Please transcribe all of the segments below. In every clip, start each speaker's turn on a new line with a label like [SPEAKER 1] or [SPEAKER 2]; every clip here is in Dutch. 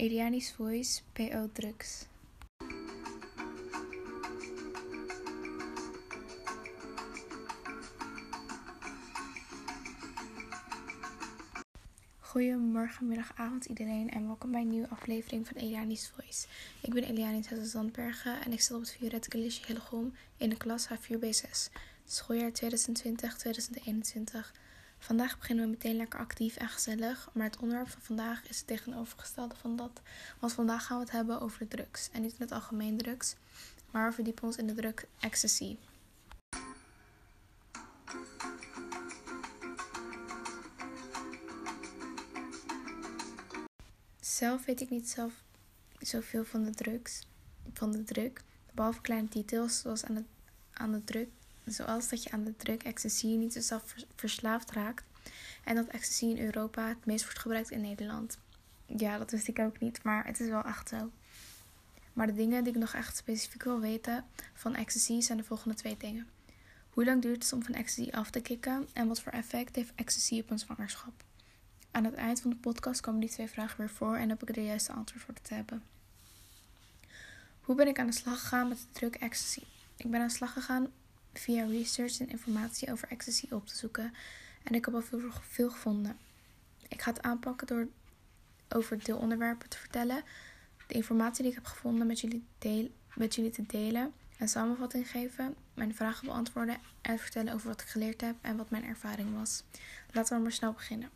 [SPEAKER 1] Eliani's Voice, PO Drugs. Goedemorgen, middag, avond iedereen en welkom bij een nieuwe aflevering van Eliani's Voice. Ik ben Eliane Zessa Zandbergen en ik zit op het Violet College Hillegom in de klas H4B6, schooljaar 2020-2021. Vandaag beginnen we meteen lekker actief en gezellig, maar het onderwerp van vandaag is het tegenovergestelde van dat. Want vandaag gaan we het hebben over de drugs. En niet in het algemeen drugs, maar we verdiepen ons in de drug ecstasy. Zelf weet ik niet zelf zoveel van de drugs, van de druk, behalve kleine details zoals aan, het, aan de druk zoals dat je aan de druk ecstasy niet zo verslaafd raakt. En dat ecstasy in Europa het meest wordt gebruikt in Nederland. Ja, dat wist ik ook niet, maar het is wel echt zo. Maar de dingen die ik nog echt specifiek wil weten van ecstasy zijn de volgende twee dingen. Hoe lang duurt het om van ecstasy af te kicken en wat voor effect heeft ecstasy op een zwangerschap? Aan het eind van de podcast komen die twee vragen weer voor en heb ik de juiste antwoord voor te hebben. Hoe ben ik aan de slag gegaan met de druk ecstasy? Ik ben aan de slag gegaan via research en informatie over ecstasy op te zoeken. En ik heb al veel, veel gevonden. Ik ga het aanpakken door over deelonderwerpen te vertellen, de informatie die ik heb gevonden met jullie, deel, met jullie te delen, een samenvatting geven, mijn vragen beantwoorden en vertellen over wat ik geleerd heb en wat mijn ervaring was. Laten we maar snel beginnen.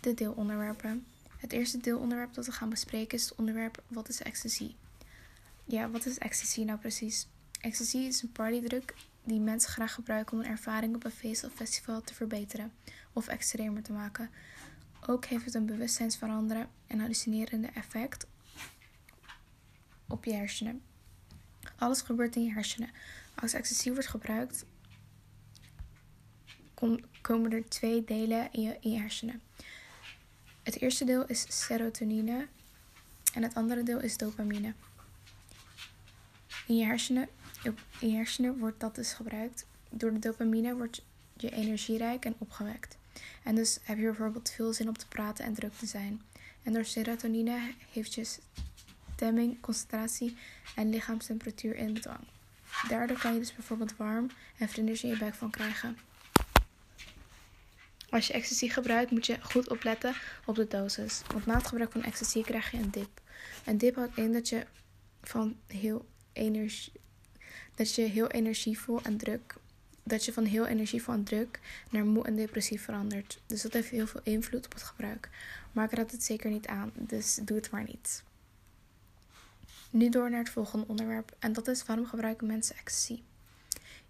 [SPEAKER 1] De deelonderwerpen. Het eerste deelonderwerp dat we gaan bespreken is het onderwerp wat is ecstasy? Ja, wat is ecstasy nou precies? Ecstasy is een partydruk die mensen graag gebruiken om een ervaring op een feest of festival te verbeteren of extremer te maken. Ook heeft het een bewustzijnsveranderen en hallucinerende effect op je hersenen. Alles gebeurt in je hersenen. Als ecstasy wordt gebruikt, komen er twee delen in je, in je hersenen. Het eerste deel is serotonine en het andere deel is dopamine. In je hersenen in je hersenen wordt dat dus gebruikt. Door de dopamine wordt je energierijk en opgewekt. En dus heb je bijvoorbeeld veel zin om te praten en druk te zijn. En door serotonine heeft je stemming, concentratie en lichaamstemperatuur in bedwang. Daardoor kan je dus bijvoorbeeld warm en vlinders in je buik van krijgen. Als je ecstasy gebruikt, moet je goed opletten op de dosis. Want na gebruik van ecstasy krijg je een dip. Een dip houdt in dat je van heel energie dat je heel energievol en druk, dat je van heel energievol en druk naar moe en depressief verandert. Dus dat heeft heel veel invloed op het gebruik. Maar ik raad het zeker niet aan, dus doe het maar niet. Nu door naar het volgende onderwerp en dat is waarom gebruiken mensen ecstasy.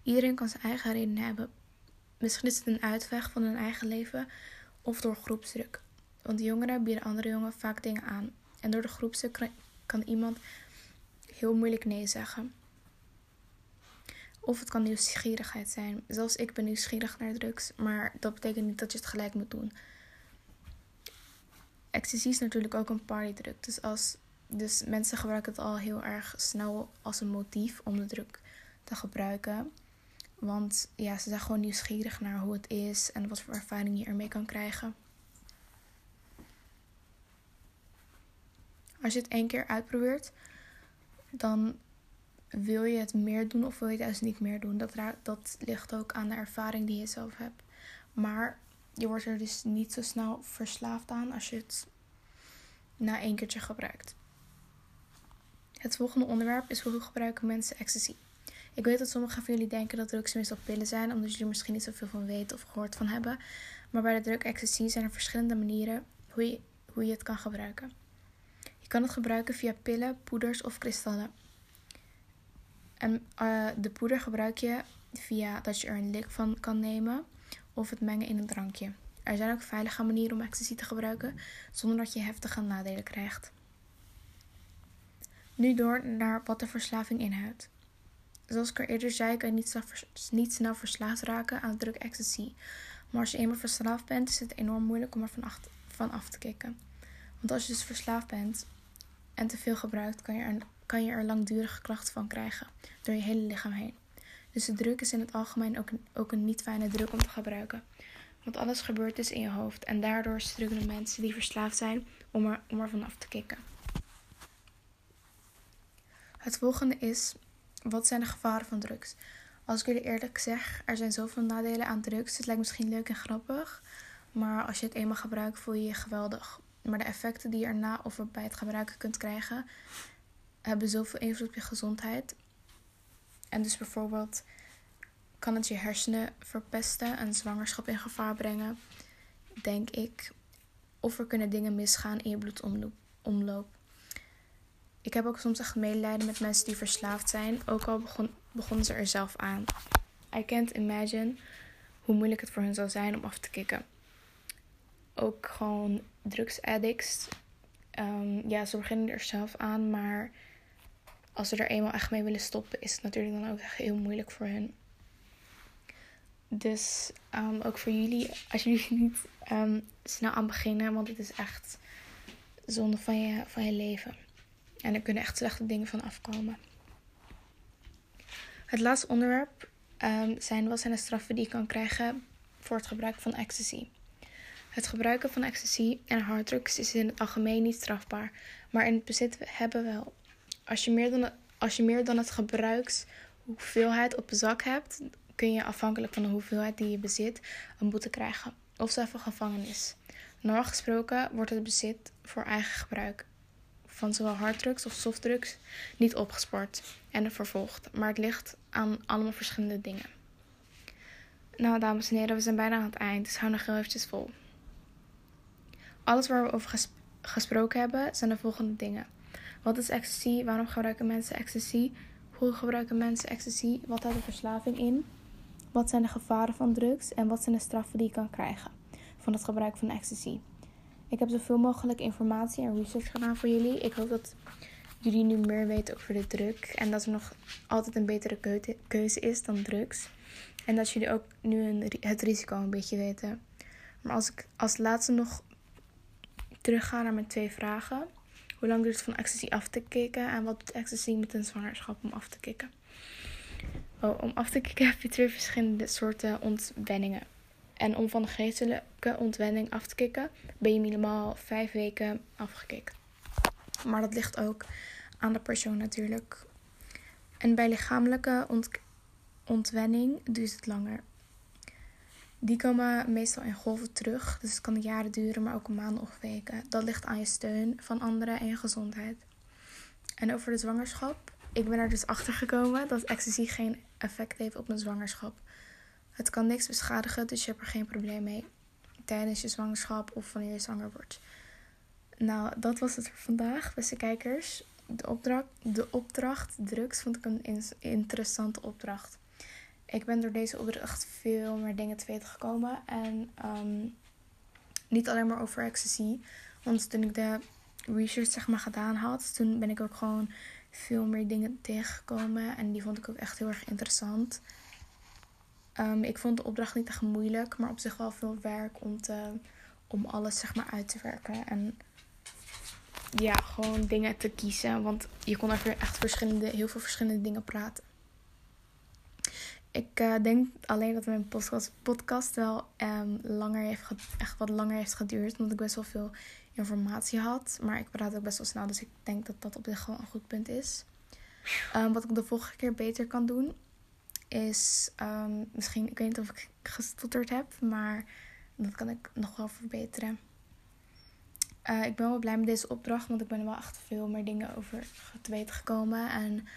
[SPEAKER 1] Iedereen kan zijn eigen reden hebben. Misschien is het een uitweg van hun eigen leven of door groepsdruk. Want jongeren bieden andere jongeren vaak dingen aan. En door de groepsdruk kan iemand heel moeilijk nee zeggen. Of het kan nieuwsgierigheid zijn. Zelfs ik ben nieuwsgierig naar drugs, maar dat betekent niet dat je het gelijk moet doen. Ecstasy is natuurlijk ook een partydruk. Dus, als, dus mensen gebruiken het al heel erg snel als een motief om de druk te gebruiken. Want ja, ze zijn gewoon nieuwsgierig naar hoe het is en wat voor ervaring je ermee kan krijgen. Als je het één keer uitprobeert, dan wil je het meer doen of wil je het juist niet meer doen? Dat, dat ligt ook aan de ervaring die je zelf hebt. Maar je wordt er dus niet zo snel verslaafd aan als je het na één keertje gebruikt. Het volgende onderwerp is hoe gebruiken mensen ecstasy. Ik weet dat sommigen van jullie denken dat drugs meestal pillen zijn, omdat jullie misschien niet zoveel van weten of gehoord van hebben. Maar bij de drug ecstasy zijn er verschillende manieren hoe je, hoe je het kan gebruiken. Je kan het gebruiken via pillen, poeders of kristallen. En uh, de poeder gebruik je via dat je er een lik van kan nemen of het mengen in een drankje. Er zijn ook veilige manieren om ecstasy te gebruiken zonder dat je heftige nadelen krijgt. Nu door naar wat de verslaving inhoudt. Zoals ik er eerder zei, kan je niet snel, niet snel verslaafd raken aan druk ecstasy. Maar als je eenmaal verslaafd bent, is het enorm moeilijk om er van af te kicken. Want als je dus verslaafd bent en te veel gebruikt, kan je er kan je er langdurige klachten van krijgen door je hele lichaam heen. Dus de druk is in het algemeen ook een, ook een niet fijne druk om te gebruiken. Want alles gebeurt dus in je hoofd en daardoor struggelen mensen die verslaafd zijn om er, om er vanaf te kicken. Het volgende is, wat zijn de gevaren van drugs? Als ik jullie eerlijk zeg, er zijn zoveel nadelen aan drugs. Het lijkt misschien leuk en grappig, maar als je het eenmaal gebruikt, voel je je geweldig. Maar de effecten die je erna of bij het gebruiken kunt krijgen, hebben zoveel invloed op je gezondheid. En dus bijvoorbeeld kan het je hersenen verpesten en zwangerschap in gevaar brengen, denk ik. Of er kunnen dingen misgaan in je bloedomloop. Ik heb ook soms echt medelijden met mensen die verslaafd zijn, ook al begon, begonnen ze er zelf aan. I can't imagine hoe moeilijk het voor hen zou zijn om af te kicken. Ook gewoon drugsaddicts. Um, ja, ze beginnen er zelf aan, maar als ze er eenmaal echt mee willen stoppen, is het natuurlijk dan ook echt heel moeilijk voor hen. Dus um, ook voor jullie, als jullie niet um, snel aan beginnen, want het is echt zonde van je, van je leven. En er kunnen echt slechte dingen van afkomen. Het laatste onderwerp um, zijn wat zijn de straffen die je kan krijgen voor het gebruik van ecstasy. Het gebruiken van ecstasy en harddrugs is in het algemeen niet strafbaar, maar in het bezit hebben wel. Als je meer dan, als je meer dan het gebruikshoeveelheid op zak hebt, kun je afhankelijk van de hoeveelheid die je bezit een boete krijgen of zelfs een gevangenis. Normaal gesproken wordt het bezit voor eigen gebruik van zowel harddrugs of softdrugs niet opgespoord en vervolgd, maar het ligt aan allemaal verschillende dingen. Nou, dames en heren, we zijn bijna aan het eind, dus hou nog heel eventjes vol. Alles waar we over gesproken hebben zijn de volgende dingen. Wat is ecstasy? Waarom gebruiken mensen ecstasy? Hoe gebruiken mensen ecstasy? Wat houdt de verslaving in? Wat zijn de gevaren van drugs? En wat zijn de straffen die je kan krijgen van het gebruik van ecstasy? Ik heb zoveel mogelijk informatie en research gedaan voor jullie. Ik hoop dat jullie nu meer weten over de drug. En dat er nog altijd een betere keuze is dan drugs. En dat jullie ook nu een, het risico een beetje weten. Maar als ik als laatste nog terugga naar mijn twee vragen. Hoe lang duurt het van ecstasy af te kicken? En wat doet ecstasy met een zwangerschap om af te kicken? Oh, om af te kicken heb je twee verschillende soorten ontwenningen. En om van de geestelijke ontwenning af te kicken, ben je minimaal vijf weken afgekikt. Maar dat ligt ook aan de persoon natuurlijk. En bij lichamelijke ont ontwenning duurt het langer. Die komen meestal in golven terug, dus het kan jaren duren, maar ook maanden of weken. Dat ligt aan je steun van anderen en je gezondheid. En over de zwangerschap. Ik ben er dus achter gekomen dat ecstasy geen effect heeft op mijn zwangerschap. Het kan niks beschadigen, dus je hebt er geen probleem mee tijdens je zwangerschap of wanneer je zwanger wordt. Nou, dat was het voor vandaag, beste kijkers. De opdracht, de opdracht drugs vond ik een interessante opdracht. Ik ben door deze opdracht veel meer dingen te weten gekomen. En ehm, niet alleen maar over ecstasy. Want toen ik de research zeg maar gedaan had, toen ben ik ook gewoon veel meer dingen tegengekomen. En die vond ik ook echt heel erg interessant. Um, ik vond de opdracht niet echt moeilijk, maar op zich wel veel werk om, te, om alles zeg maar uit te werken. En ja, gewoon dingen te kiezen. Want je kon over echt verschillende, heel veel verschillende dingen praten. Ik uh, denk alleen dat mijn podcast, wel um, langer heeft, echt wat langer heeft geduurd. Omdat ik best wel veel informatie had. Maar ik praat ook best wel snel. Dus ik denk dat dat op zich gewoon een goed punt is. Um, wat ik de volgende keer beter kan doen is um, misschien, ik weet niet of ik gestotterd heb, maar dat kan ik nog wel verbeteren. Uh, ik ben wel blij met deze opdracht, want ik ben er wel echt veel meer dingen over te weten gekomen. En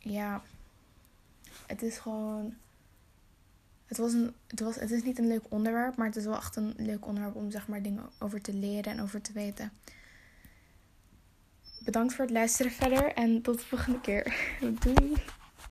[SPEAKER 1] ja, het is gewoon. Het, was een, het, was, het is niet een leuk onderwerp, maar het is wel echt een leuk onderwerp om zeg maar dingen over te leren en over te weten. Bedankt voor het luisteren verder en tot de volgende keer. Doei!